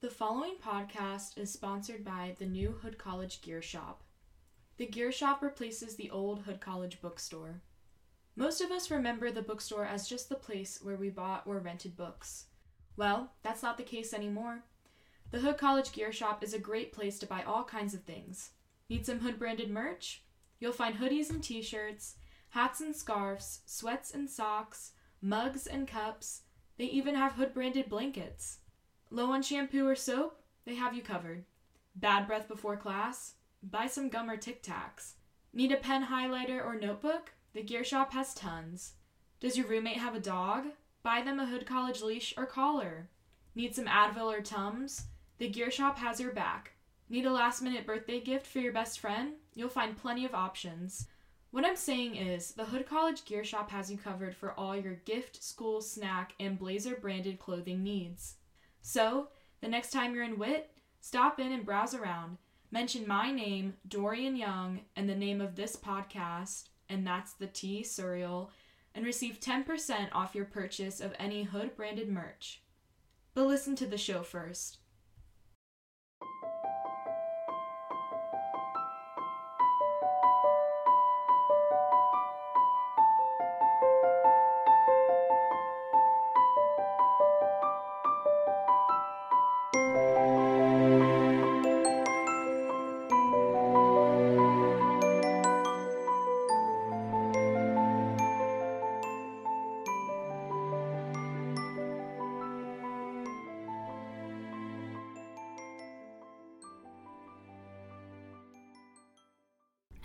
The following podcast is sponsored by the new Hood College Gear Shop. The Gear Shop replaces the old Hood College bookstore. Most of us remember the bookstore as just the place where we bought or rented books. Well, that's not the case anymore. The Hood College Gear Shop is a great place to buy all kinds of things. Need some Hood branded merch? You'll find hoodies and t shirts, hats and scarves, sweats and socks, mugs and cups. They even have Hood branded blankets. Low on shampoo or soap? They have you covered. Bad breath before class? Buy some gum or Tic Tacs. Need a pen, highlighter, or notebook? The Gear Shop has tons. Does your roommate have a dog? Buy them a Hood College leash or collar. Need some Advil or Tums? The Gear Shop has your back. Need a last minute birthday gift for your best friend? You'll find plenty of options. What I'm saying is, the Hood College Gear Shop has you covered for all your gift, school, snack, and blazer branded clothing needs. So, the next time you're in WIT, stop in and browse around. Mention my name, Dorian Young, and the name of this podcast, and that's the Tea Suriel, and receive 10% off your purchase of any Hood branded merch. But listen to the show first.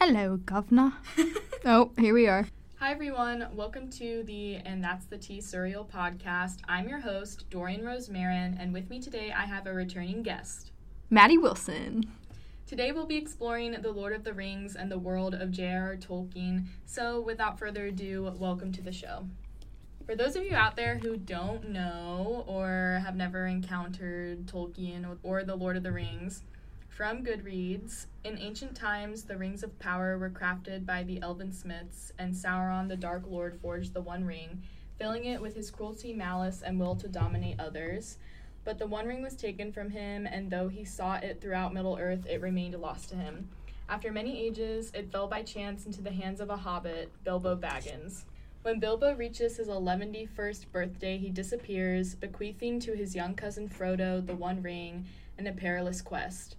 Hello, Governor. oh, here we are. Hi, everyone. Welcome to the And That's the Tea Suriel podcast. I'm your host, Dorian Rosemarin, and with me today I have a returning guest, Maddie Wilson. Today we'll be exploring The Lord of the Rings and the world of J.R.R. Tolkien. So, without further ado, welcome to the show. For those of you out there who don't know or have never encountered Tolkien or The Lord of the Rings, from Goodreads, in ancient times, the rings of power were crafted by the elven smiths, and Sauron, the Dark Lord, forged the One Ring, filling it with his cruelty, malice, and will to dominate others. But the One Ring was taken from him, and though he sought it throughout Middle Earth, it remained lost to him. After many ages, it fell by chance into the hands of a hobbit, Bilbo Baggins. When Bilbo reaches his 111st birthday, he disappears, bequeathing to his young cousin Frodo the One Ring and a perilous quest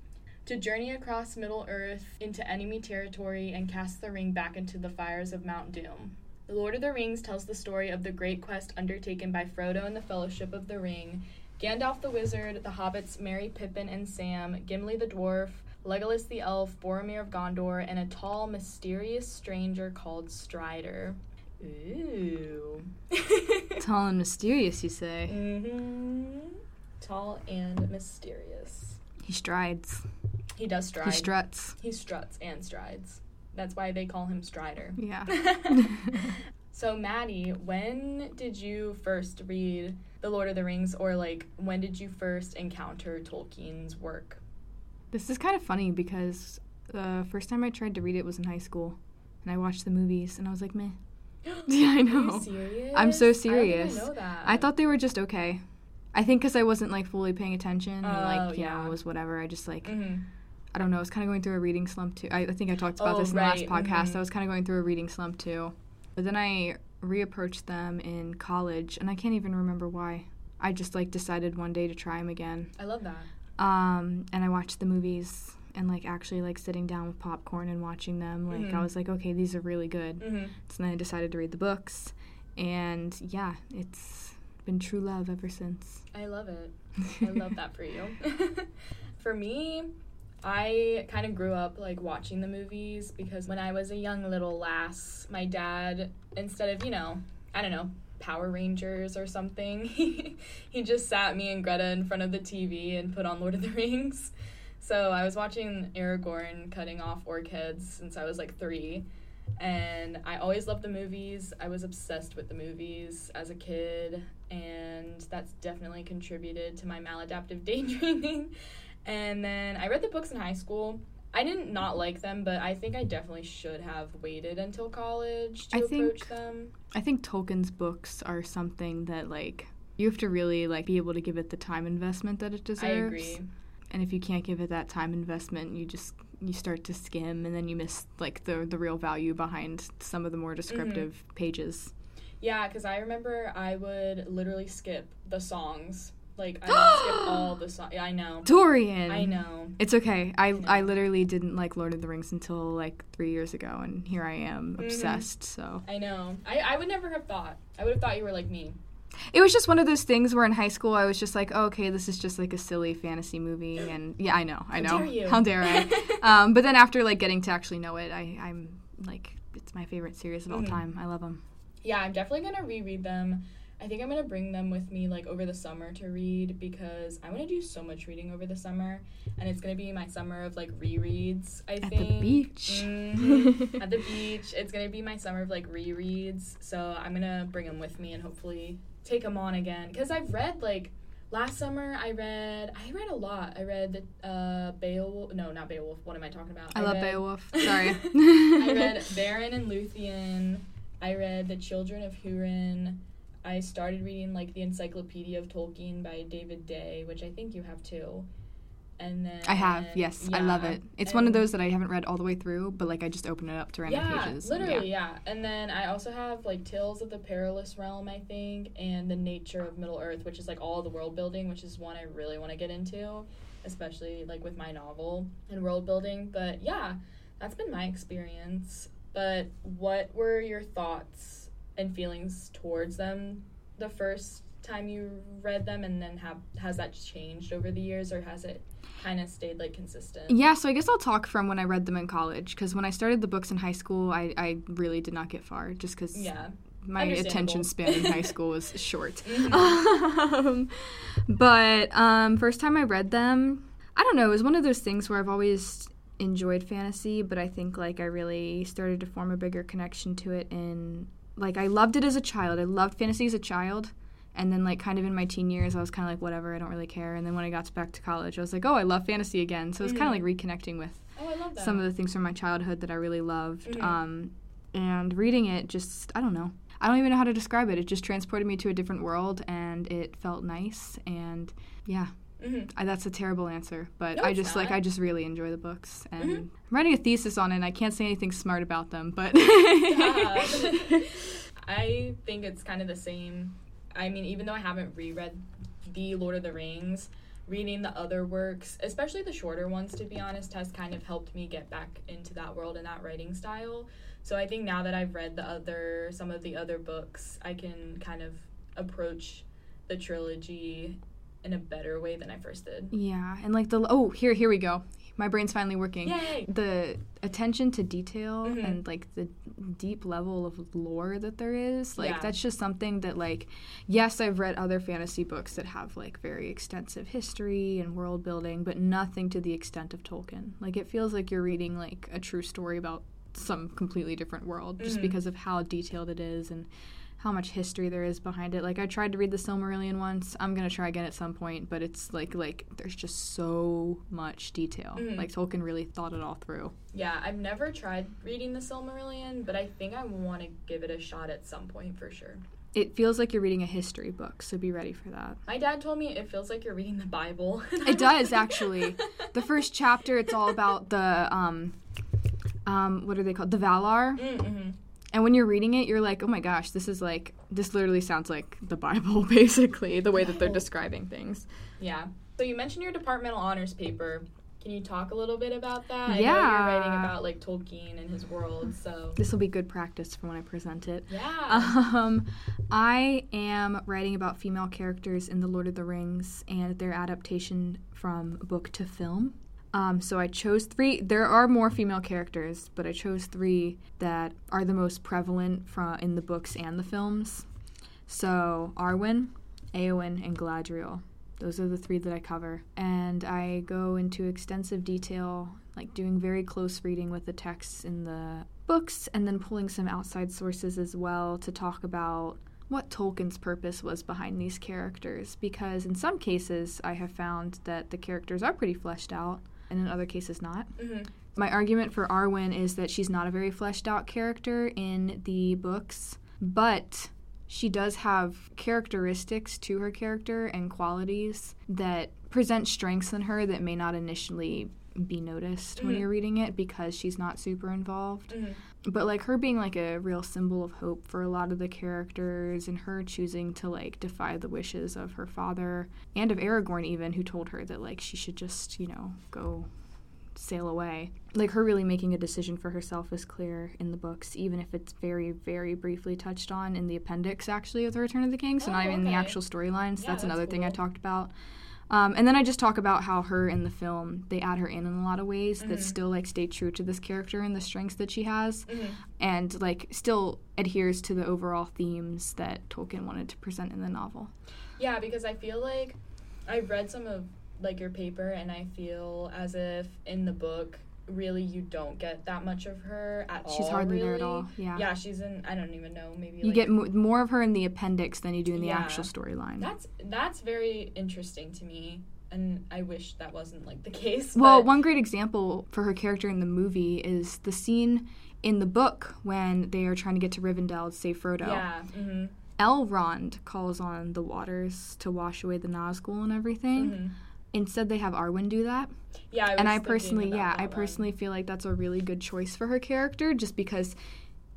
to journey across Middle Earth into enemy territory and cast the ring back into the fires of Mount Doom. The Lord of the Rings tells the story of the great quest undertaken by Frodo and the Fellowship of the Ring, Gandalf the Wizard, the hobbits Merry, Pippin, and Sam, Gimli the Dwarf, Legolas the Elf, Boromir of Gondor, and a tall, mysterious stranger called Strider. Ooh. Tall and mysterious, you say? Mm-hmm. Tall and mysterious. He strides. He does stride. He struts. He struts and strides. That's why they call him Strider. Yeah. so, Maddie, when did you first read The Lord of the Rings, or like when did you first encounter Tolkien's work? This is kind of funny because the first time I tried to read it was in high school, and I watched the movies, and I was like, meh. yeah, I know. I'm so serious. I, know that. I thought they were just okay. I think because I wasn't like fully paying attention, and like Oh, you yeah. know, it was whatever. I just like Mhm. I don't know. I was kind of going through a reading slump too. I, I think I talked about Oh, this in the last podcast. mhm. I was kind of going through a reading slump too. But then I reapproached them in college, and I can't even remember why. I just like decided one day to try them again. I love that. Um, and I watched the movies and like actually like sitting down with popcorn and watching them. Like Mhm. I was like, okay, these are really good. hmm So then I decided to read the books, and yeah, it's been true love ever since. I love it. I love that for you. for me, I kind of grew up like watching the movies because when I was a young little lass, my dad, instead of, you know, I don't know, Power Rangers or something, he, just sat me and Greta in front of the TV and put on Lord of the Rings. So I was watching Aragorn cutting off orc heads since I was like three. And I always loved the movies. I was obsessed with the movies as a kid, and that's definitely contributed to my maladaptive daydreaming. And then I read the books in high school. I didn't not like them, but I think I definitely should have waited until college to I approach think- them. I think Tolkien's books are something that like you have to really like be able to give it the time investment that it deserves. I agree. And if you can't give it that time investment, you just you start to skim and then you miss like the the real value behind some of the more descriptive mm-hmm. pages. Yeah, because I remember I would literally skip the songs. Like I skip all the songs. Yeah, I know. Dorian. I know. It's okay. I I, I, literally didn't like Lord of the Rings until like three years ago, and here I am mm-hmm. obsessed. So I know. I I would never have thought. I would have thought you were like me. It was just one of those things where in high school I was just like, oh, okay, this is just like a silly fantasy movie, and yeah, I know, I know. How dare you? How dare I? um, but then after like getting to actually know it, I I'm like, it's my favorite series of all mm-hmm. time. I love them yeah, I'm definitely gonna reread them. I think I'm gonna bring them with me like over the summer to read because I'm gonna do so much reading over the summer, and it's gonna be my summer of like rereads. I at think at the beach. Mm-hmm. at the beach, it's gonna be my summer of like rereads. So I'm gonna bring them with me and hopefully take them on again because I've read like last summer I read I read a lot. I read uh Beowulf no not Beowulf. What am I talking about? I, I love read, Beowulf. Sorry. I read Beren and Luthien. I read The Children of Hurin. I started reading like the Encyclopedia of Tolkien by David Day, which I think you have too. And then I have, yes, yeah. I love it. It's one of those that I haven't read all the way through, but like I just open it up to random yeah, pages. Literally, yeah. yeah. And then I also have like Tales of the Perilous Realm, I think, and The Nature of Middle Earth, which is like all the world building, which is one I really want to get into, especially like with my novel and world building. But yeah, that's been my experience. But what were your thoughts and feelings towards them the first time you read them and then have has that changed over the years or has it kind of stayed like consistent? Yeah so i guess i'll talk from when i read them in college because when i started the books in high school i, I really did not get far just because yeah. my attention span in high school was short. Mm-hmm. um, but um, first time i read them i don't know it was one of those things where i've always enjoyed fantasy, but I think like I really started to form a bigger connection to it in like I loved it as a child. I loved fantasy as a child. And then like kind of in my teen years I was kind of like whatever, I don't really care. And then when I got back to college, I was like, "Oh, I love fantasy again." So it was mm-hmm. kind of like reconnecting with oh, some of the things from my childhood that I really loved. Mm-hmm. Um, and reading it just I don't know. I don't even know how to describe it. It just transported me to a different world and it felt nice and yeah, Mm-hmm. I, that's a terrible answer, but no, I just like I just really enjoy the books, and mm-hmm. I'm writing a thesis on it. and I can't say anything smart about them, but I think it's kind of the same. I mean, even though I haven't reread the Lord of the Rings, reading the other works, especially the shorter ones, to be honest, has kind of helped me get back into that world and that writing style. So I think now that I've read the other some of the other books, I can kind of approach the trilogy in a better way than I first did. Yeah, and like the oh here here we go. My brain's finally working. Yay! The attention to detail mm-hmm. and like the deep level of lore that there is, like yeah. that's just something that like yes, I've read other fantasy books that have like very extensive history and world building, but nothing to the extent of Tolkien. Like it feels like you're reading like a true story about some completely different world just mm-hmm. because of how detailed it is and how much history there is behind it. Like I tried to read the Silmarillion once. I'm gonna try again at some point, but it's like like there's just so much detail. Mm. Like Tolkien really thought it all through. Yeah, I've never tried reading the Silmarillion, but I think I want to give it a shot at some point for sure. It feels like you're reading a history book, so be ready for that. My dad told me it feels like you're reading the Bible. it does actually. the first chapter, it's all about the um, um, what are they called? The Valar. Mm-hmm. And when you're reading it, you're like, oh my gosh, this is like, this literally sounds like the Bible, basically, the way that they're describing things. Yeah. So you mentioned your departmental honors paper. Can you talk a little bit about that? Yeah. I you're writing about like Tolkien and his world, so this will be good practice for when I present it. Yeah. Um, I am writing about female characters in The Lord of the Rings and their adaptation from book to film. Um, so I chose three. There are more female characters, but I chose three that are the most prevalent from in the books and the films. So Arwen, Eowyn, and Galadriel. Those are the three that I cover, and I go into extensive detail, like doing very close reading with the texts in the books, and then pulling some outside sources as well to talk about what Tolkien's purpose was behind these characters. Because in some cases, I have found that the characters are pretty fleshed out and in other cases not. Mm-hmm. My argument for Arwen is that she's not a very fleshed out character in the books, but she does have characteristics to her character and qualities that present strengths in her that may not initially be noticed when Mhm. you're reading it because she's not super involved. Mhm. But like her being like a real symbol of hope for a lot of the characters and her choosing to like defy the wishes of her father and of Aragorn even who told her that like she should just, you know, go sail away. Like her really making a decision for herself is clear in the books, even if it's very, very briefly touched on in the appendix actually of the Return of the King. So not Oh, even in the okay. actual storylines. Yeah, that's another that's thing I talked about. Um, and then I just talk about how her in the film they add her in in a lot of ways that Mhm. still like stay true to this character and the strengths that she has, Mhm. and like still adheres to the overall themes that Tolkien wanted to present in the novel. Yeah, because I feel like I've read some of like your paper, and I feel as if in the book, really, you don't get that much of her at all. She's hardly there at really. all. Yeah. Yeah, she's in. I don't even know. Maybe You like, get mo- more of her in the appendix than you do in the Yeah. actual storyline. That's that's very interesting to me, and I wish that wasn't like the case. Well, one great example for her character in the movie is the scene in the book when they are trying to get to Rivendell to save Frodo. Yeah. hmm Elrond calls on the waters to wash away the Nazgul and everything. hmm Instead, they have Arwen do that. Yeah. I and I personally, yeah, I one. personally feel like that's a really good choice for her character just because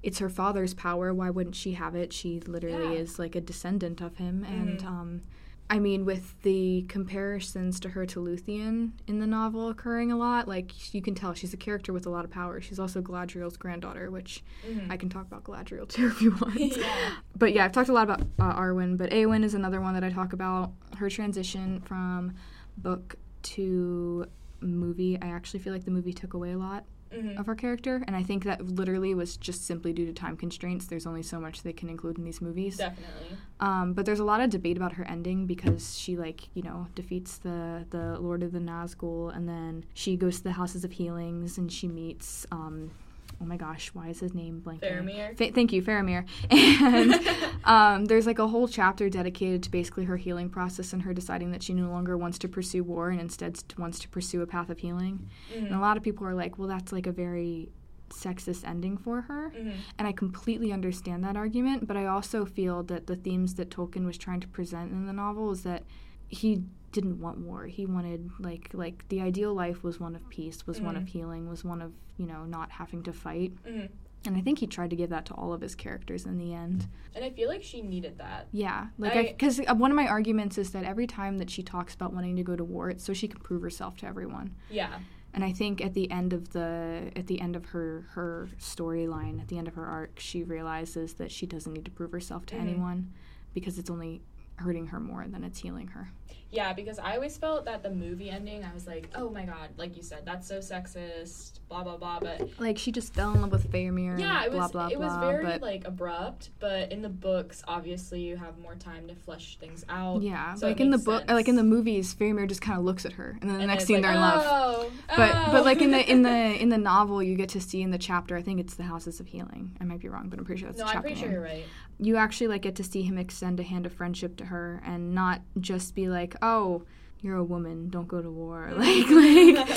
it's her father's power. Why wouldn't she have it? She literally Yeah. is like a descendant of him. And, Mhm. um, I mean, with the comparisons to her to Luthien in the novel occurring a lot, like you can tell she's a character with a lot of power. She's also Galadriel's granddaughter, which Mhm. I can talk about Galadriel too if you want. yeah. But yeah, I've talked a lot about uh, Arwen, but Eowyn is another one that I talk about. Her transition from book to movie, I actually feel like the movie took away a lot hmm of her character, and I think that literally was just simply due to time constraints. There's only so much they can include in these movies. Definitely. Um, but there's a lot of debate about her ending because she like you know defeats the the Lord of the Nazgul, and then she goes to the Houses of Healings and she meets. Um, oh my gosh, why is his name blank? Faramir. Fa- thank you, Faramir. And um, there's like a whole chapter dedicated to basically her healing process and her deciding that she no longer wants to pursue war and instead wants to pursue a path of healing. And a Mhm. lot of people are like, well, that's like a very sexist ending for her. Mhm. And I completely understand that argument, but I also feel that the themes that Tolkien was trying to present in the novel is that he didn't want war. He wanted like like the ideal life was one of peace, was one of Mhm. healing, was one of, you know, not having to fight. Mhm. And I think he tried to give that to all of his characters in the end. And I feel like she needed that. Yeah, like because one of my arguments is that every time that she talks about wanting to go to war, it's so she can prove herself to everyone. Yeah. And I think at the end of the at the end of her her storyline, at the end of her arc, she realizes that she doesn't need to prove herself to Mhm. anyone because it's only hurting her more than it's healing her. Yeah, because I always felt that the movie ending, I was like, oh my god, like you said, that's so sexist, blah blah blah. But Like she just fell in love with Faramir. yeah, it was blah blah it was blah. very but like abrupt. But in the books, obviously, you have more time to flesh things out. yeah, so like in the book, like in the movies, Faramir just kind of looks at her, and then the And next scene like, they're in love. Oh, But oh. but like in the in the oh. in the novel, you get to see in the chapter. I think it's the Houses of Healing. I might be wrong, but I'm pretty sure that's no, the I'm pretty sure you're right. you actually like get to see him extend a hand of friendship to her and not just be like oh you're a woman don't go to war like like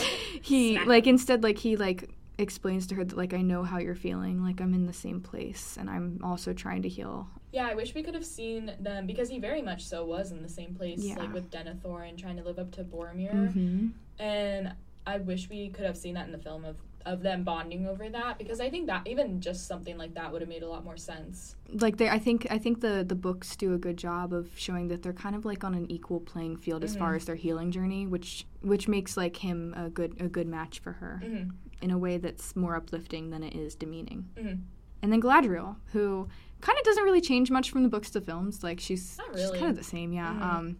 he like instead like he like explains to her that like i know how you're feeling like i'm in the same place and i'm also trying to heal Yeah, I wish we could have seen them because he very much so was in the same place, Yeah. like with Denethor and trying to live up to Boromir. mm-hmm. And I wish we could have seen that in the film of of them bonding over that because I think that even just something like that would have made a lot more sense. like they i think i think the the books do a good job of showing that they're kind of like on an equal playing field as far Mhm. as their healing journey which which makes like him a good a good match for her hmm in a way that's more uplifting than it is demeaning hmm And then Galadriel, who kind of doesn't really change much from the books to films. Like she's, Not she's kind of the same, yeah. Mhm. Um,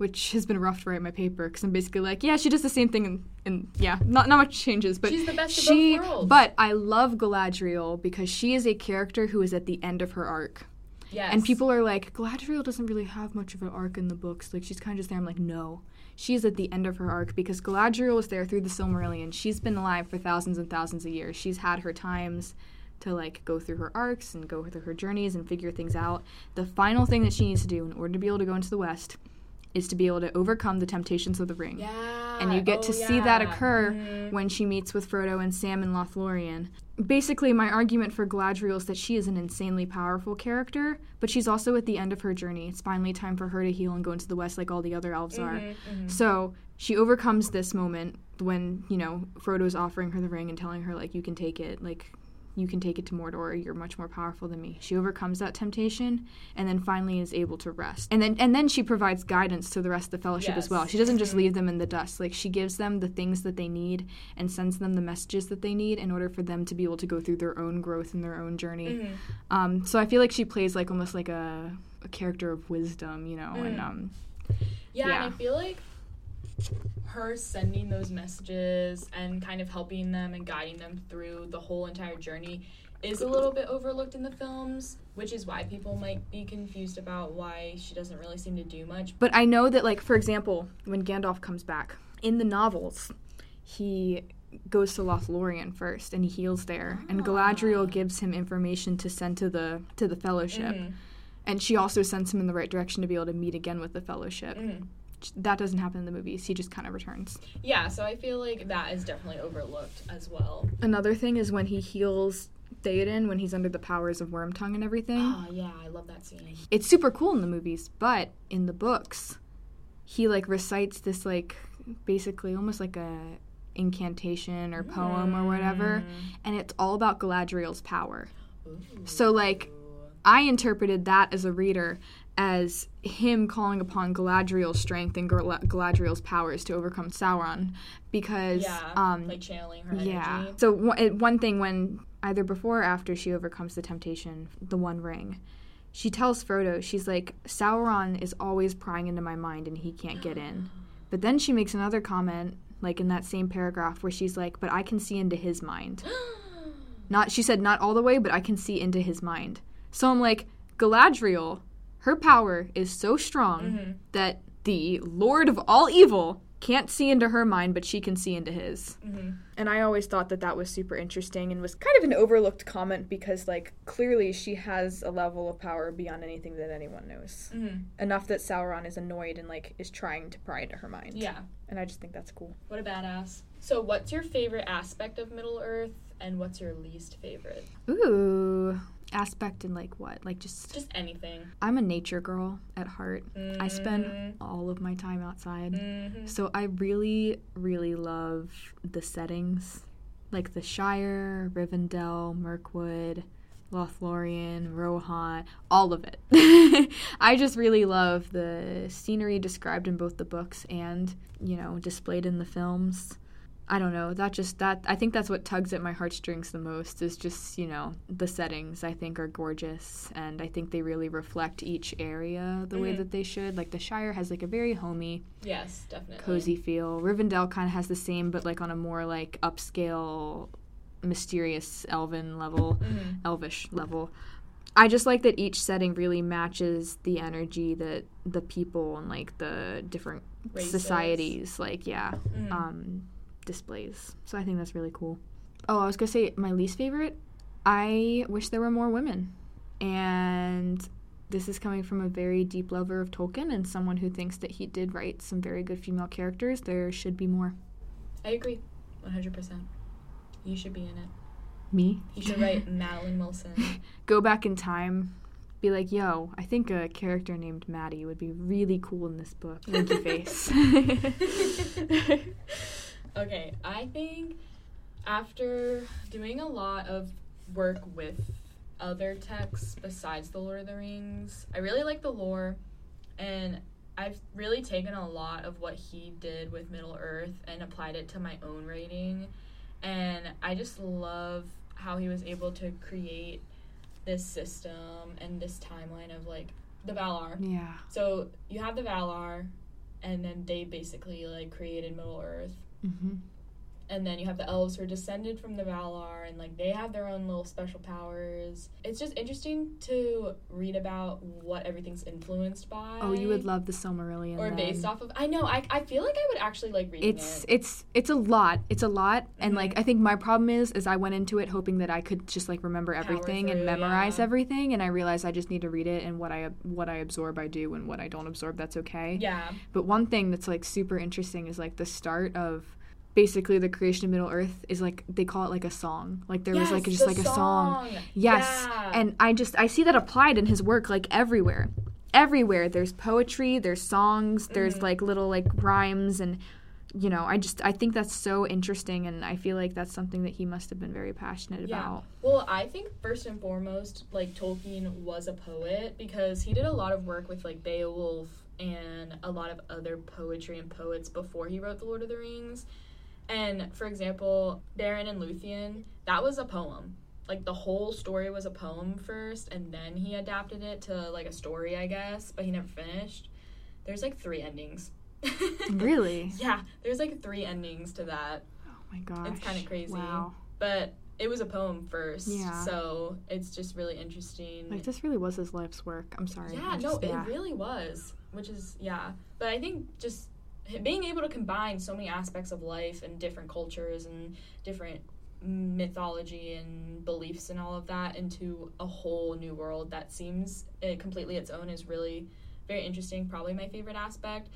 which has been rough to write my paper because I'm basically like, yeah, she does the same thing, and, and yeah, not not much changes. But She's the best of she, both worlds. but I love Galadriel because she is a character who is at the end of her arc, Yes. and people are like, Galadriel doesn't really have much of an arc in the books. Like she's kind of just there. I'm like, no. She's at the end of her arc because Galadriel was there through the Silmarillion. She's been alive for thousands and thousands of years. She's had her times to like go through her arcs and go through her journeys and figure things out. The final thing that she needs to do in order to be able to go into the West is to be able to overcome the temptations of the ring. Yeah. And you get oh, to see that yeah. occur Mhm. when she meets with Frodo and Sam and Lothlorien. basically my argument for Galadriel is that she is an insanely powerful character, but she's also at the end of her journey. It's finally time for her to heal and go into the west like all the other elves are. Mm-hmm, So she overcomes this moment when, you know, Frodo's offering her the ring and telling her, like, you can take it, like, you can take it to Mordor, you're much more powerful than me. She overcomes that temptation and then finally is able to rest. And then and then she provides guidance to the rest of the fellowship as well. She doesn't just leave them in the dust. Like she gives them the things that they need and sends them the messages that they need in order for them to be able to go through their own growth and their own journey. Mm-hmm. Um, so I feel like she plays like almost like a, a character of wisdom, you know, and Mm. um, Yeah, Yeah. and I feel like her sending those messages and kind of helping them and guiding them through the whole entire journey is a little bit overlooked in the films, which is why people might be confused about why she doesn't really seem to do much. But I know that, like, for example, when Gandalf comes back in the novels, he goes to Lothlorien first and he heals there, and Galadriel gives him information to send to the to the Fellowship, Mhm. and she also sends him in the right direction to be able to meet again with the Fellowship. Mhm. That doesn't happen in the movies. He just kind of returns. Yeah, so I feel like that is definitely overlooked as well. Another thing is when he heals Theoden when he's under the powers of Wormtongue and everything. Oh yeah, I love that scene. it's super cool in the movies, but in the books, he like recites this like basically almost like a incantation or poem or whatever, mm. and it's all about Galadriel's power. So like I interpreted that as a reader as him calling upon Galadriel's strength and Gal- Galadriel's powers to overcome Sauron because Yeah, um like channeling her yeah. energy. So one- it- one thing when either before or after she overcomes the temptation, the One Ring, she tells Frodo, she's like, Sauron is always prying into my mind and he can't get in. But then she makes another comment, like in that same paragraph, where she's like, but I can see into his mind. Not she said not all the way, but I can see into his mind. So I'm like, Galadriel, her power is so strong Mm-hmm. that the Lord of all evil can't see into her mind, but she can see into his. Mm-hmm. And I always thought that that was super interesting and was kind of an overlooked comment because, like, clearly she has a level of power beyond anything that anyone knows. Mm-hmm. Enough that Sauron is annoyed and, like, is trying to pry into her mind. Yeah, And I just think that's cool. what a badass. So, what's your favorite aspect of Middle Earth, and what's your least favorite? Ooh. Aspect in, like, what? Like, just. Just anything. I'm a nature girl at heart. I spend Mhm. all of my time outside. Mhm. So I really, really love the settings, like the Shire, Rivendell, Mirkwood, Lothlorien, Rohan, all of it. I just really love the scenery described in both the books and, you know, displayed in the films. I don't know. That just that I think that's what tugs at my heartstrings the most is just, you know, the settings I think are gorgeous and I think they really reflect each area the way Mhm. that they should. Like the Shire has like a very homey Yes, definitely. cozy feel. Rivendell kind of has the same, but like on a more like upscale, mysterious elven level, Mhm. elvish level. I just like that each setting really matches the energy that the people and like the different Races. societies, like yeah, Mhm. um, displays. So I think that's really cool. Oh, I was gonna say my least favorite. I wish there were more women, and this is coming from a very deep lover of Tolkien and someone who thinks that he did write some very good female characters. There should be more. I agree, 100%. You should be in it. Me? You should write Madeline Wilson. Go back in time. Be like, yo, I think a character named Maddie would be really cool in this book. Winky face. Okay, I think after doing a lot of work with other texts besides The Lord of the Rings, I really like the lore and I've really taken a lot of what he did with Middle Earth and applied it to my own writing. And I just love how he was able to create this system and this timeline of like the Valar. yeah. So you have the Valar, and then they basically like created Middle Earth, hmm and then you have the elves who are descended from the Valar, and like they have their own little special powers. It's just interesting to read about what everything's influenced by. Oh, you would love the Silmarillion. or then. based off of. I know. I, I feel like I would actually like reading it's it. it's it's a lot it's a lot and Mhm. like i think my problem is is i went into it hoping that i could just like remember everything and memorize yeah. everything and i realized i just need to read it and what i what i absorb i do and what i don't absorb that's okay Yeah. but one thing that's like super interesting is like the start of basically the creation of Middle Earth is like they call it like a song. Like there was like just like a song. song. Yes. Yeah. And I just I see that applied in his work like everywhere. Everywhere there's poetry, there's songs, there's Mhm. like little like rhymes and you know, I just I think that's so interesting and I feel like that's something that he must have been very passionate Yeah. about. Well, I think first and foremost, like Tolkien was a poet because he did a lot of work with like Beowulf and a lot of other poetry and poets before he wrote The Lord of the Rings. And for example, Beren and Luthien, that was a poem. Like the whole story was a poem first, and then he adapted it to like a story, I guess, but he never finished. There's like three endings. Really? Yeah, there's like three endings to that. Oh my gosh. It's kinda crazy. Wow. but it was a poem first Yeah. so it's just really interesting Like this really was his life's work. I'm sorry. yeah I no yeah. it really was which is yeah but i think just being able to combine so many aspects of life and different cultures and different mythology and beliefs and all of that into a whole new world that seems uh, completely its own is really very interesting probably my favorite aspect.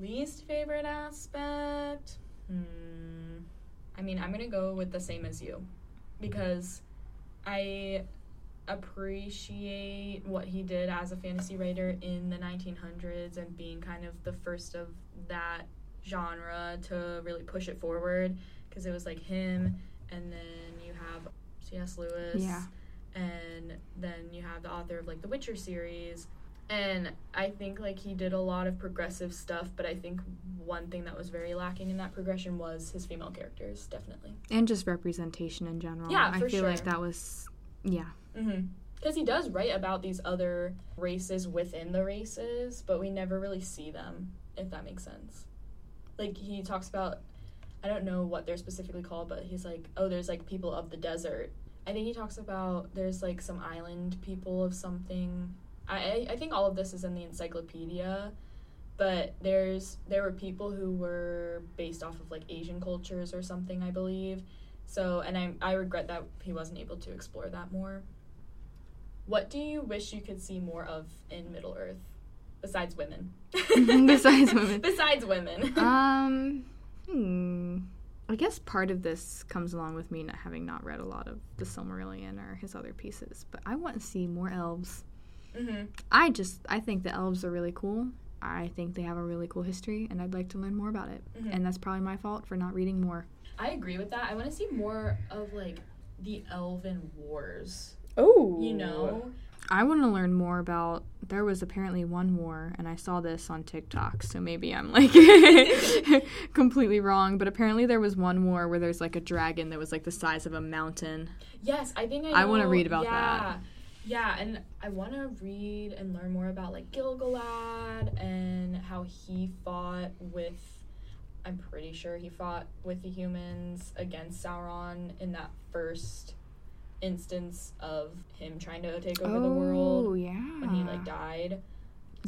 Least favorite aspect? Hmm. I mean i'm gonna go with the same as you because i appreciate what he did as a fantasy writer in the 1900s and being kind of the first of that genre to really push it forward because it was like him and then you have C.S. Lewis Yeah. and then you have the author of like the Witcher series and I think like he did a lot of progressive stuff but I think one thing that was very lacking in that progression was his female characters definitely and just representation in general. Yeah, I feel like that was yeah. Mm-hmm. Because he does write about these other races within the races, but we never really see them, if that makes sense. Like, he talks about, I don't know what they're specifically called, but he's like, oh, there's like people of the desert. I think he talks about there's like some island people of something. I, I, think all of this is in the encyclopedia, but there's there were people who were based off of like Asian cultures or something, I believe. So, and I, I regret that he wasn't able to explore that more. What do you wish you could see more of in Middle Earth, besides women? Besides women. besides women. um, hmm. I guess part of this comes along with me not having not read a lot of the Silmarillion or his other pieces, but I want to see more elves. hmm I just I think the elves are really cool. I think they have a really cool history, and I'd like to learn more about it. Mhm. And that's probably my fault for not reading more. I agree with that. I want to see more of like the Elven Wars. Oh, You know, I want to learn more about. There was apparently one war, and I saw this on TikTok, so maybe I'm like completely wrong. But apparently, there was one war where there's like a dragon that was like the size of a mountain. yes, I think I. I wanna read about yeah. that. Yeah, and I want to read and learn more about like Gil-galad and how he fought with. I'm pretty sure he fought with the humans against Sauron in that first instance of him trying to take over the Oh world yeah. when he like died.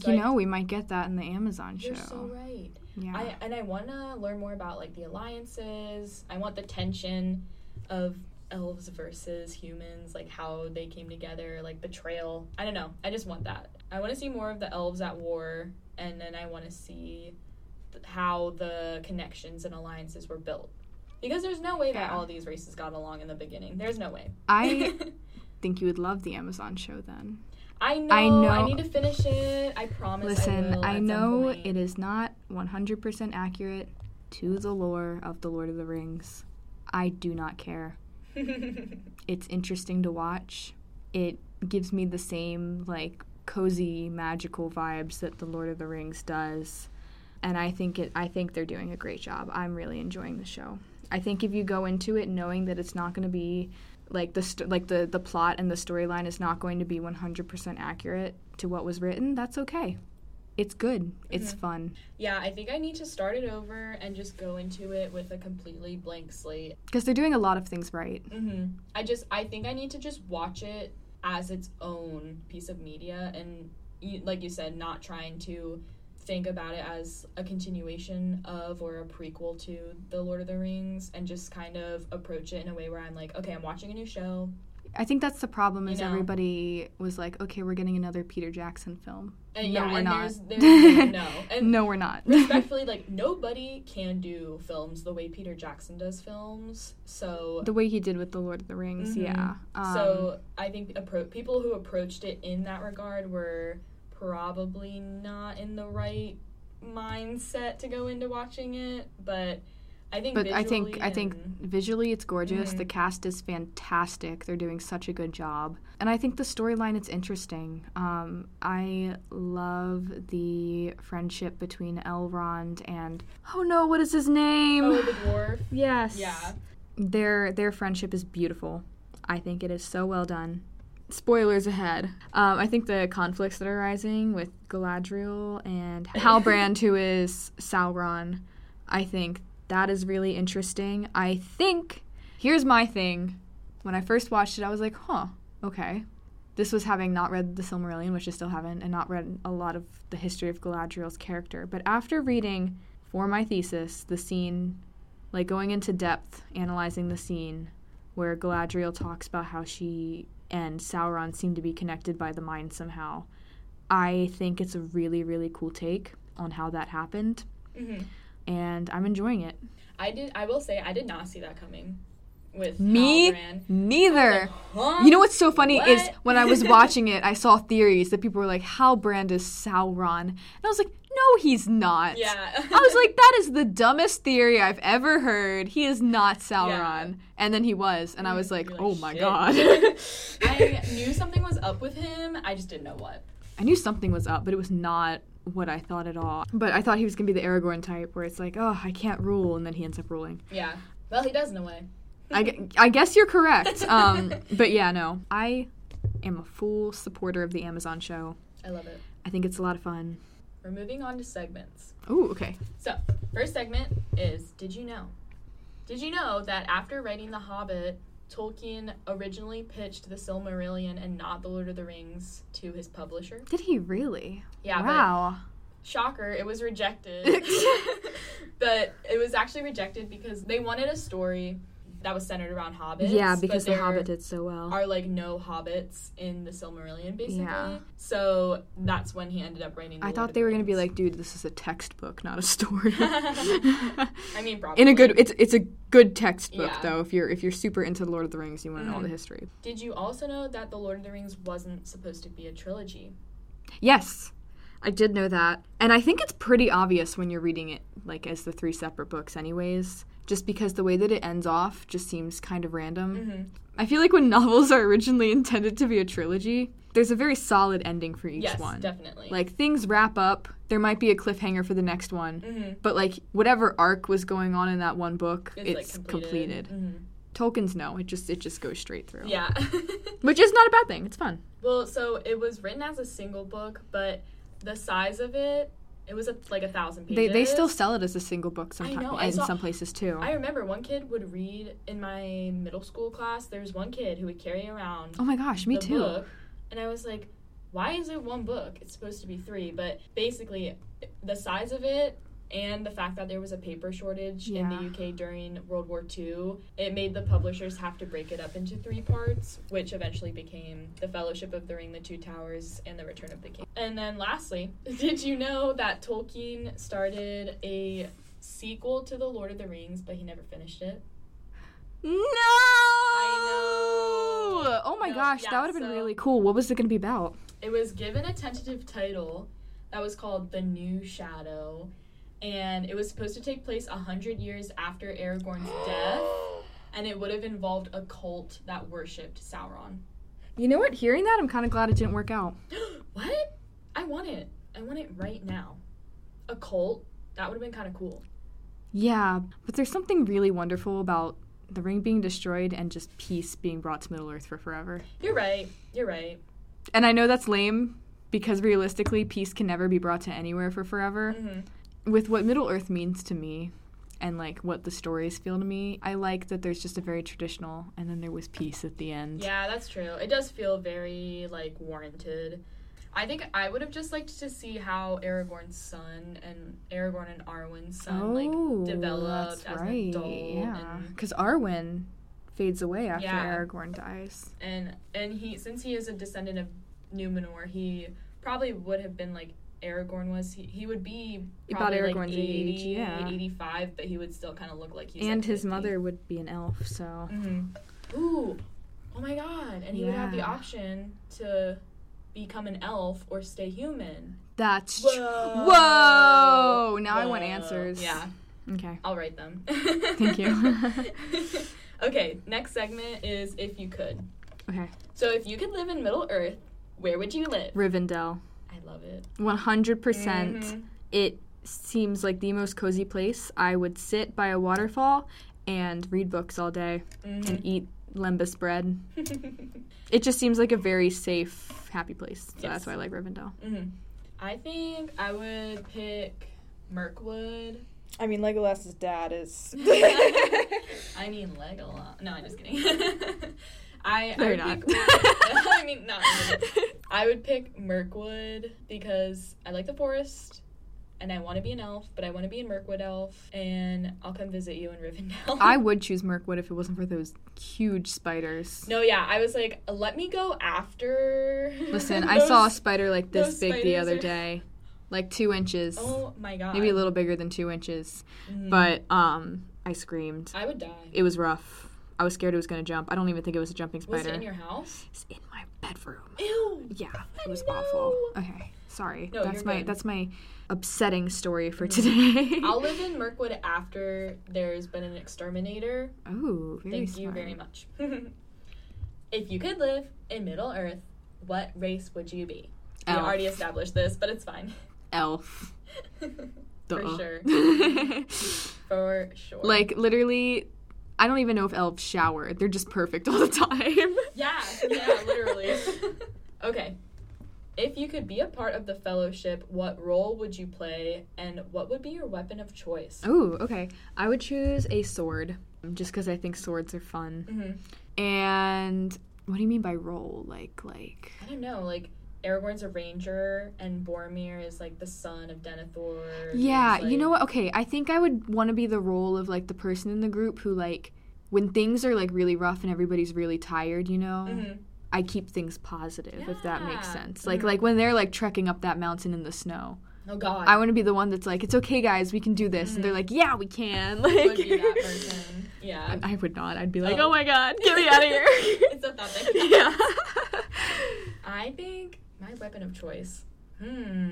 So you I- know, we might get that in the Amazon show. You're so right. Yeah. I and I want to learn more about like the alliances. I want the tension of elves versus humans, like how they came together, like betrayal. I don't know. I just want that. I want to see more of the elves at war, and then I want to see th- how the connections and alliances were built. Because there's no way that all these races got along in the beginning. There's no way. I think you would love the Amazon show then. I know. I I need to finish it. I promise. Listen, I, will I know it is not 100% accurate to the lore of The Lord of the Rings. I do not care. It's interesting to watch. It gives me the same, like, cozy, magical vibes that The Lord of the Rings does. And I think it I think they're doing a great job. I'm really enjoying the show. I think if you go into it knowing that it's not going to be like the st- like the the plot and the storyline is not going to be 100% accurate to what was written, that's okay. It's good. It's Mhm. fun Yeah, I think I need to start it over and just go into it with a completely blank slate. because they're doing a lot of things right. hmm I just, I think I need to just watch it as its own piece of media and, like you said, not trying to think about it as a continuation of or a prequel to The Lord of the Rings and just kind of approach it in a way where I'm like, okay, I'm watching a new show. I think that's the problem You is know? everybody was like, okay, we're getting another Peter Jackson film. And no, yeah, we're and not. There's, there's no, and no, we're not. respectfully, like nobody can do films the way Peter Jackson does films. So the way he did with the Lord of the Rings, Mhm. yeah. Um, so I think appro- people who approached it in that regard were probably not in the right mindset to go into watching it. But I think, but I think visually I think visually it's gorgeous. Mhm. The cast is fantastic. They're doing such a good job, and I think the storyline it's interesting. Um, I love the friendship between Elrond and oh no, what is his name? oh the dwarf. yes, Yeah. Their their friendship is beautiful. I think it is so well done. Spoilers ahead. Um, I think the conflicts that are rising with Galadriel and Halbrand, who is Sauron, I think that is really interesting. I think here's my thing. When I first watched it, I was like, huh, okay. This was having not read the Silmarillion, which I still haven't, and not read a lot of the history of Galadriel's character. But after reading for my thesis the scene like going into depth analyzing the scene where Galadriel talks about how she and Sauron seem to be connected by the mind somehow. I think it's a really really cool take on how that happened hmm and I'm enjoying it. I did. I will say I did not see that coming. With Me Halbrand. neither. Huh? You know what's so funny is when I was watching it, I saw theories that people were like, "Halbrand is Sauron," and I was like, "No, he's not." Yeah. I was like, "That is the dumbest theory I've ever heard. He is not Sauron," Yeah. and then he was, and I was like, like, "Oh my "Shit." god." I knew something was up with him. I just didn't know what. I knew something was up, but it was not what I thought at all. But I thought he was gonna be the Aragorn type, where it's like, "Oh, I can't rule," and then he ends up ruling. Yeah. Well, he does in a way. I, I guess you're correct. Um, but yeah, no, I am a full supporter of the Amazon show. I love it. I think it's a lot of fun. We're moving on to segments. Oh, okay. So, first segment is Did you know? Did you know that after writing The Hobbit, Tolkien originally pitched the Silmarillion and not The Lord of the Rings to his publisher? Did he really? Yeah, but wow. shocker, it was rejected. but it was actually rejected because they wanted a story that was centered around hobbits. yeah, because the Hobbit did so well. Are like no hobbits in the Silmarillion, basically. Yeah. So that's when he ended up writing. I thought they the were gonna be like, dude, this is a textbook, not a story. I mean, probably. In a good, it's it's a good textbook Yeah. though. If you're if you're super into the Lord of the Rings, you want to know all the Mhm. history. Did you also know that The Lord of the Rings wasn't supposed to be a trilogy? Yes, I did know that, and I think it's pretty obvious when you're reading it like as the three separate books, anyways. Just because the way that it ends off just seems kind of random. Mm-hmm. I feel like when novels are originally intended to be a trilogy, there's a very solid ending for each Yes, one. definitely. Like things wrap up, there might be a cliffhanger for the next one, mm-hmm. but like whatever arc was going on in that one book, it's, it's, like completed. completed. Tolkien's no, it just it just goes straight through. Yeah. Which is not a bad thing. It's fun. well, so it was written as a single book, but the size of it, it was a, like a thousand pages. They they still sell it as a single book sometimes I in saw- some places too. I remember one kid would read in my middle school class. There was one kid who would carry around oh my gosh, me too. book, and I was like, "Why is it one book? It's supposed to be three. But basically, the size of it and the fact that there was a paper shortage in the UK during World War II, it made the publishers have to break it up into three parts, which eventually became The Fellowship of the Ring, The Two Towers, and The Return of the King. And then lastly, did you know that Tolkien started a sequel to The Lord of the Rings, but he never finished it? No. I know. Oh my No, gosh, yeah, that would have been so- really cool. What was it going to be about? It was given a tentative title that was called The New Shadow, and it was supposed to take place a hundred years after Aragorn's death, and it would have involved a cult that worshipped Sauron. You know what? Hearing that, I'm kind of glad it didn't work out. what? I want it. I want it right now. A cult? That would have been kind of cool. Yeah, but there's something really wonderful about the ring being destroyed and just peace being brought to Middle Earth for forever. You're right. You're right. And I know that's lame because realistically, peace can never be brought to anywhere for forever. hmm With what Middle Earth means to me and like what the stories feel to me, I like that there's just a very traditional and then there was peace at the end. Yeah, that's true. It does feel very like warranted. I think I would have just liked to see how Aragorn's son and Aragorn and Arwen's son oh, like developed as right. an adult. yeah, because Arwen fades away after Yeah. Aragorn dies. and and he since he is a descendant of Numenor, he probably would have been like Aragorn was. He, he would be About probably like Aragorn's 80, age, yeah. 85, but he would still kind of look like he's and like his 50. mother would be an elf, so hmm Ooh, oh my god! And he would have the option to become an elf or stay human. that's tr- Whoa! Whoa! Now I want answers. Yeah, Okay. I'll write them. Thank you. okay, next segment is if you could. Okay. So if you could live in Middle Earth, where would you live? Rivendell. I love it. 100%. percent Mhm. It seems like the most cozy place. I would sit by a waterfall and read books all day Mhm. and eat lembas bread. It just seems like a very safe, happy place. So Yes. that's why I like Rivendell. Mhm. I think I would pick Mirkwood. I mean, Legolas's dad is. I mean Legolas. No, I'm just kidding. I, No, I you're would not. pick I mean, not really. I would pick Mirkwood because I like the forest and I want to be an elf, but I want to be a Mirkwood elf and I'll come visit you in Rivendell. I would choose Mirkwood if it wasn't for those huge spiders. No, yeah, I was like, let me go after. Listen, I saw a spider like this big the other are- day. Like two inches. Oh my god. Maybe a little bigger than two inches. Mhm. But um I screamed. I would die. It was rough. I was scared it was gonna jump. I don't even think it was a jumping spider. Was it in your house? It's in bedroom. Ew. Yeah, it was No. awful. Okay, sorry. No, that's you're my good. that's my upsetting story for mm-hmm. today. I'll live in Mirkwood after there's been an exterminator. oh, very Thank smart. you very much. if you could live in Middle Earth, what race would you be? We already established this, but it's fine. Elf. For sure. For sure. like literally, I don't even know if elves shower. They're just perfect all the time. Yeah, yeah, literally. okay. If you could be a part of the fellowship, what role would you play and what would be your weapon of choice? oh, okay. I would choose a sword, just because I think swords are fun. hmm And what do you mean by role? Like, like. I don't know, like Aragorn's a ranger and Boromir is like the son of Denethor. Yeah, He's, you know what? Okay, I think I would want to be the role of like the person in the group who like when things are like really rough and everybody's really tired, you know, Mhm. I keep things positive if that makes sense. Like Mhm. like when they're like trekking up that mountain in the snow. Oh God. I want to be the one that's like, "It's okay, guys, we can do this." And they're Mhm. like, "Yeah, we can." would Like be that person. Yeah. I would not. I'd be like, Oh. "Oh my god, get me out of here." it's a thought that yeah. I think my weapon of choice. Hmm.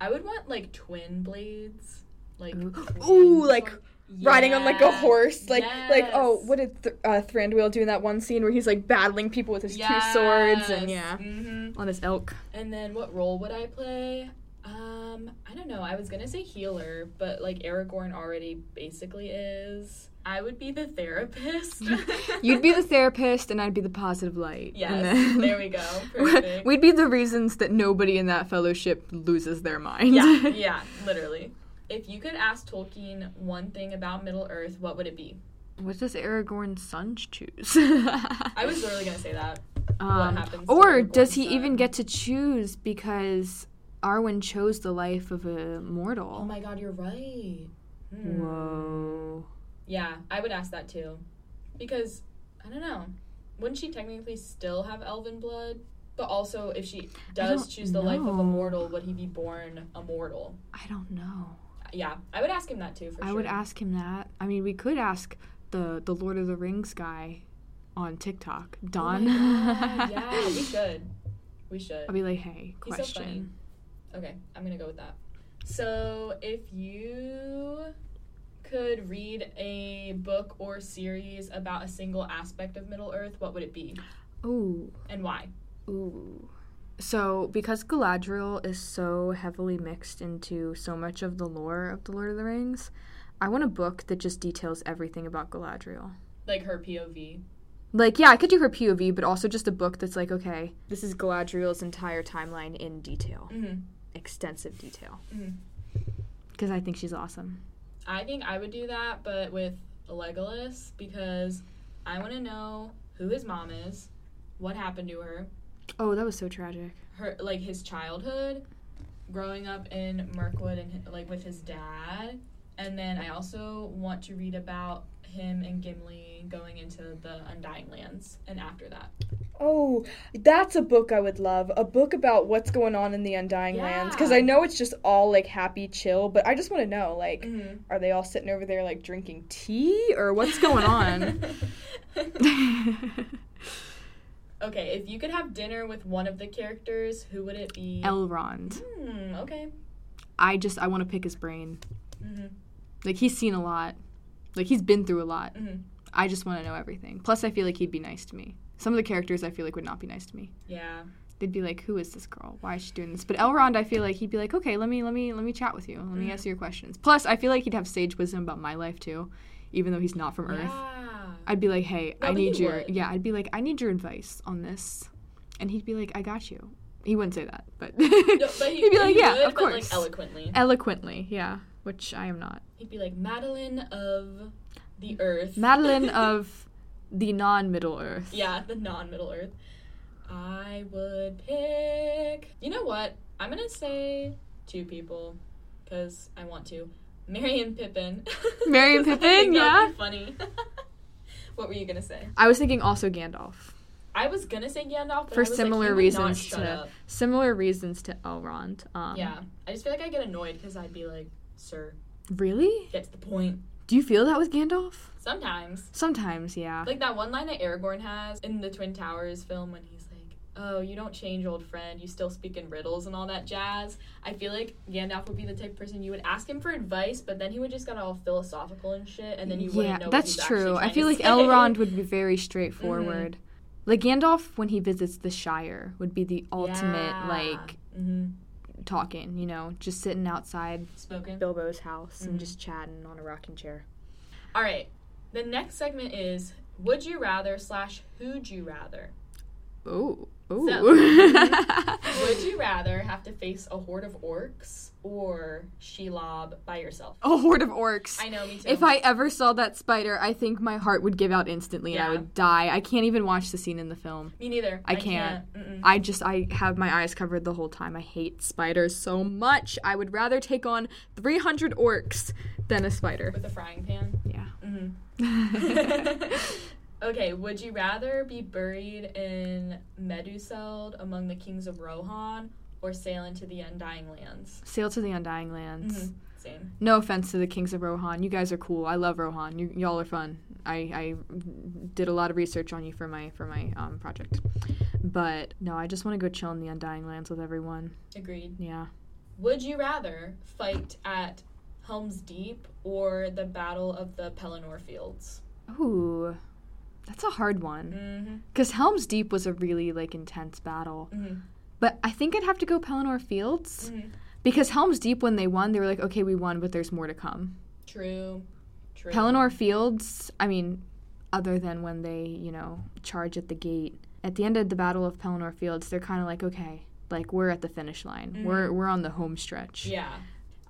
I would want like twin blades. Like Ooh. Ooh, like, sword- Riding on like a horse, like like oh, what did Th- uh, Thranduil do in that one scene where he's like battling people with his two swords and yeah. hmm On his elk. And then what role would I play? Um, I don't know. I was gonna say healer, but like Aragorn already basically is. I would be the therapist. You'd be the therapist, and I'd be the positive light. Yes, then- there we go. Perfect. We'd be the reasons that nobody in that fellowship loses their mind. yeah, yeah, literally. If you could ask Tolkien one thing about Middle Earth, what would it be? What does Aragorn's sons choose? I was literally gonna say that. Um, happens to or does he even get to choose because Arwen chose the life of a mortal? Oh my god, you're right. Hmm. Whoa. Yeah, I would ask that too. Because, I don't know. Wouldn't she technically still have elven blood? But also, if she does choose the life of a mortal, would he be born a mortal? I don't know. Yeah, I would ask him that too, for sure. I sure. would ask him that. I mean, we could ask the the Lord of the Rings guy on TikTok, Oh Don. God, yeah, we should. We should. I'll be like, hey, He's so question. Okay, I'm gonna go with that. So, if you could read a book or series about a single aspect of Middle Earth, what would it be Ooh. and why? Ooh. So, because Galadriel is so heavily mixed into so much of the lore of The Lord of the Rings, I want a book that just details everything about Galadriel. Like her POV. Like, yeah, I could do her POV, but also just a book that's like, okay, this is Galadriel's entire timeline in detail, Mm-hmm. extensive detail. Mhm. Because I think she's awesome. I think I would do that, but with Legolas because I want to know who his mom is, what happened to her, Oh, that was so tragic. her like his childhood, growing up in Mirkwood and like with his dad, And then I also want to read about him and Gimli going into the Undying Lands and after that. Oh, that's a book I would love. A book about what's going on in the Undying Lands. Because I know it's just all like happy, chill, but I just want to know like, Mm-hmm. are they all sitting over there like drinking tea or what's going on? okay, if you could have dinner with one of the characters, who would it be? Elrond. Hmm, okay. I just I want to pick his brain. Mm-hmm. Like he's seen a lot. Like he's been through a lot. Mhm. I just want to know everything. Plus, I feel like he'd be nice to me. Some of the characters I feel like would not be nice to me. Yeah. They'd be like, "Who is this girl? Why is she doing this?" But Elrond, I feel like he'd be like, "Okay, let me let me let me chat with you. Let me Mhm. answer your questions." Plus, I feel like he'd have sage wisdom about my life too, even though he's not from Earth. Yeah. I'd be like, "Hey, No, I need your would. yeah." I'd be like, "I need your advice on this," and he'd be like, "I got you." He wouldn't say that, but, No, but he, would be like, "Yeah, would, of but, like, course." eloquently. Eloquently, yeah, which I am not. He'd be like Madeline of the Earth. Madeline of the non-Middle Earth. Yeah, the non-Middle Earth. I would pick. You know what? I'm gonna say two people because I want to. Merry and Pippin. Merry and Pippin, yeah. funny. what were you gonna say? I was thinking also Gandalf. I was gonna say Gandalf, but For I was like, similar not reasons to- up. Similar reasons to Elrond. Um, Yeah, I just feel like I get annoyed because I'd be like, "Sir, Really? get to the point." Do you feel that with Gandalf? Sometimes, Sometimes, yeah. like that one line that Aragorn has in the Twin Towers film when he's like, "Oh, you don't change, old friend. You still speak in riddles and all that jazz." I feel like Gandalf would be the type of person you would ask him for advice, but then he would just get all philosophical and shit, and then you yeah, wouldn't know. what that's true. I feel like say. Elrond would be very straightforward. Like Gandalf, when he visits the Shire, would be the ultimate Yeah. like hmm talking. You know, just sitting outside spoken. Bilbo's house Mhm. and just chatting on a rocking chair. All right, the next segment is Would you rather slash Who'd you rather? Ooh, ooh. Would you rather have to face a horde of orcs or Shelob by yourself? a horde of orcs. I know, me too. If I ever saw that spider, I think my heart would give out instantly and I would die. I can't even watch the scene in the film. Me neither. I can't. Mm-mm. I just I have my eyes covered the whole time. I hate spiders so much. I would rather take on 300 orcs than a spider. With a frying pan. Yeah. Mm-hmm. okay, would you rather be buried in Meduseld among the kings of Rohan or sail into the Undying Lands? Sail to the Undying Lands. Mhm. Same. No offense to the Kings of Rohan. You guys are cool. I love Rohan. You, y'all are fun. I, I did a lot of research on you for my for my um, project. But no, I just want to go chill in the Undying Lands with everyone. Agreed. Yeah. Would you rather fight at Helm's Deep or the Battle of the Pelennor Fields? Ooh, that's a hard one. Mm-hmm. Cause Helm's Deep was a really like intense battle. Mm-hmm. But I think I'd have to go Pelennor Fields Mm-hmm. because Helm's Deep when they won, they were like, okay, we won, but there's more to come. True. True. Pelennor Fields, I mean, other than when they, you know, charge at the gate. At the end of the Battle of Pelennor Fields, they're kind of like, okay, like we're at the finish line. We're we're on the home stretch. Yeah.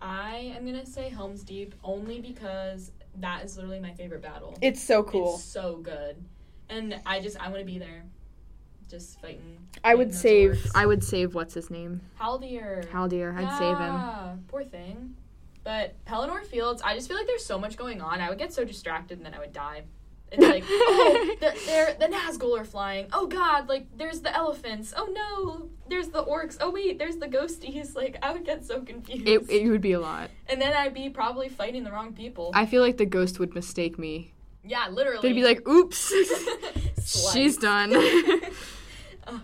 I am gonna say Helm's Deep only because that is literally my favorite battle. It's so cool. It's so good. And I just I wanna be there. Just fighting. I would save- orcs. I would save what's his name, Haldir. Haldir. I'd save him. Poor thing. But Pelennor Fields, I just feel like there's so much going on. I would get so distracted and then I would die. It's like, oh, the, the Nazgul are flying. Oh god, like there's the elephants. Oh no, there's the orcs. Oh wait, there's the ghosties. Like I would get so confused. It, it would be a lot. and then I'd be probably fighting the wrong people. I feel like the ghost would mistake me. yeah, literally. They'd be like, "Oops, she's done." Oh.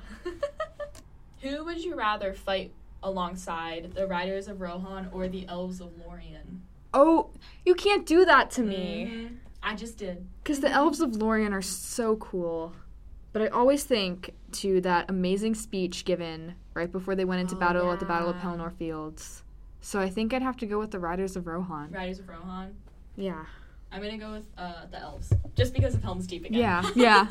Who would you rather fight alongside, the Riders of Rohan or the Elves of Lorien? oh, you can't do that to me. Mhm. I just did. Because the elves of Lorien are so cool. But I always think to that amazing speech given right before they went into Oh, battle at the Battle of yeah. Pelennor Fields. So I think I'd have to go with the Riders of Rohan. Riders of Rohan. Yeah. I'm gonna go with uh, the elves, just because of Helm's Deep again. Yeah, yeah.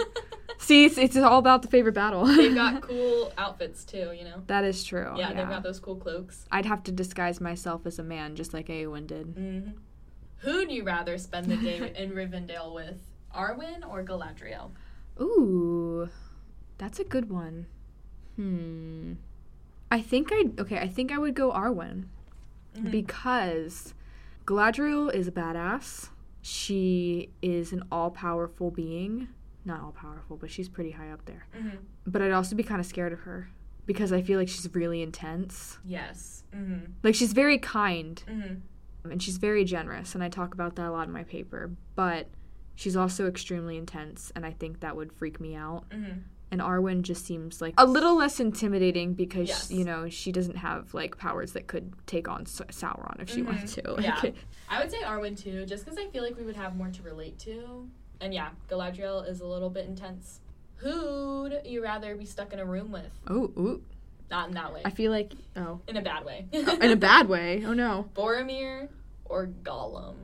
See, it's, it's all about the favorite battle. they've got cool outfits too. You know. that is true. yeah, they've got those cool cloaks. I'd have to disguise myself as a man, just like Eowyn did. hmm Who'd you rather spend the day in Rivendell with, Arwen or Galadriel? Ooh, that's a good one. Hmm. I think I okay. I think I would go Arwen Mhm. because Galadriel is a badass. She is an all powerful being. Not all powerful, but she's pretty high up there. Mm-hmm. But I'd also be kind of scared of her because I feel like she's really intense. Yes. Mm-hmm. Like, she's very kind Mm-hmm. And she's very generous, and I talk about that a lot in my paper, but she's also extremely intense, and I think that would freak me out. Mm-hmm. And Arwen just seems like a little less intimidating because, Yes. you know, she doesn't have like powers that could take on Sa- Sauron if she Mhm. wanted to. Yeah. I would say Arwen too, just because I feel like we would have more to relate to. And yeah, Galadriel is a little bit intense. Who'd you rather be stuck in a room with? oh, ooh. Not in that way. I feel like, oh. in a bad way. Oh, in a bad way. Oh no. Boromir or Gollum?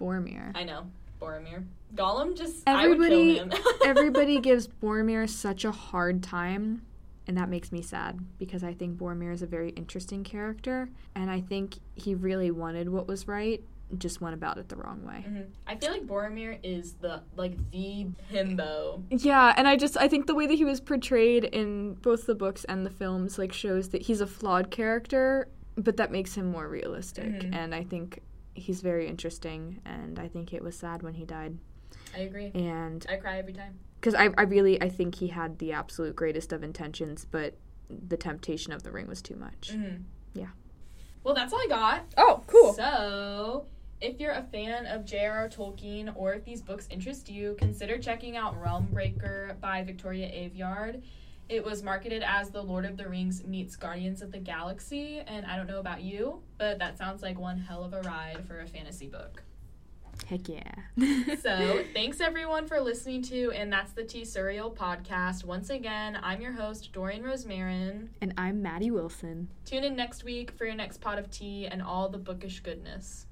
Boromir. I know. Boromir. Gollum just Everybody- I would kill him. Everybody gives Boromir such a hard time, and that makes me sad because I think Boromir is a very interesting character, and I think he really wanted what was right, just went about it the wrong way. Mhm. I feel like Boromir is the like the himbo. Yeah, and I just I think the way that he was portrayed in both the books and the films like shows that he's a flawed character, but that makes him more realistic. Mhm. And I think he's very interesting and I think it was sad when he died. I agree. And I cry every time. cuz I I really I think he had the absolute greatest of intentions, but the temptation of the ring was too much. Mm-hmm. Yeah. Well, that's all I got. Oh, cool. So, if you're a fan of J.R.R. Tolkien or if these books interest you, consider checking out Realm Breaker by Victoria Aveyard. It was marketed as The Lord of the Rings meets Guardians of the Galaxy, and I don't know about you, but that sounds like one hell of a ride for a fantasy book. Heck yeah. So, thanks everyone for listening to, and that's the Tea Suriel podcast. Once again, I'm your host, Dorian Rosemarin. and I'm Maddie Wilson. Tune in next week for your next pot of tea and all the bookish goodness.